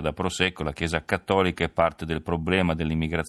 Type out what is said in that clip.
da Prosecco, la Chiesa Cattolica è parte del problema dell'immigrazione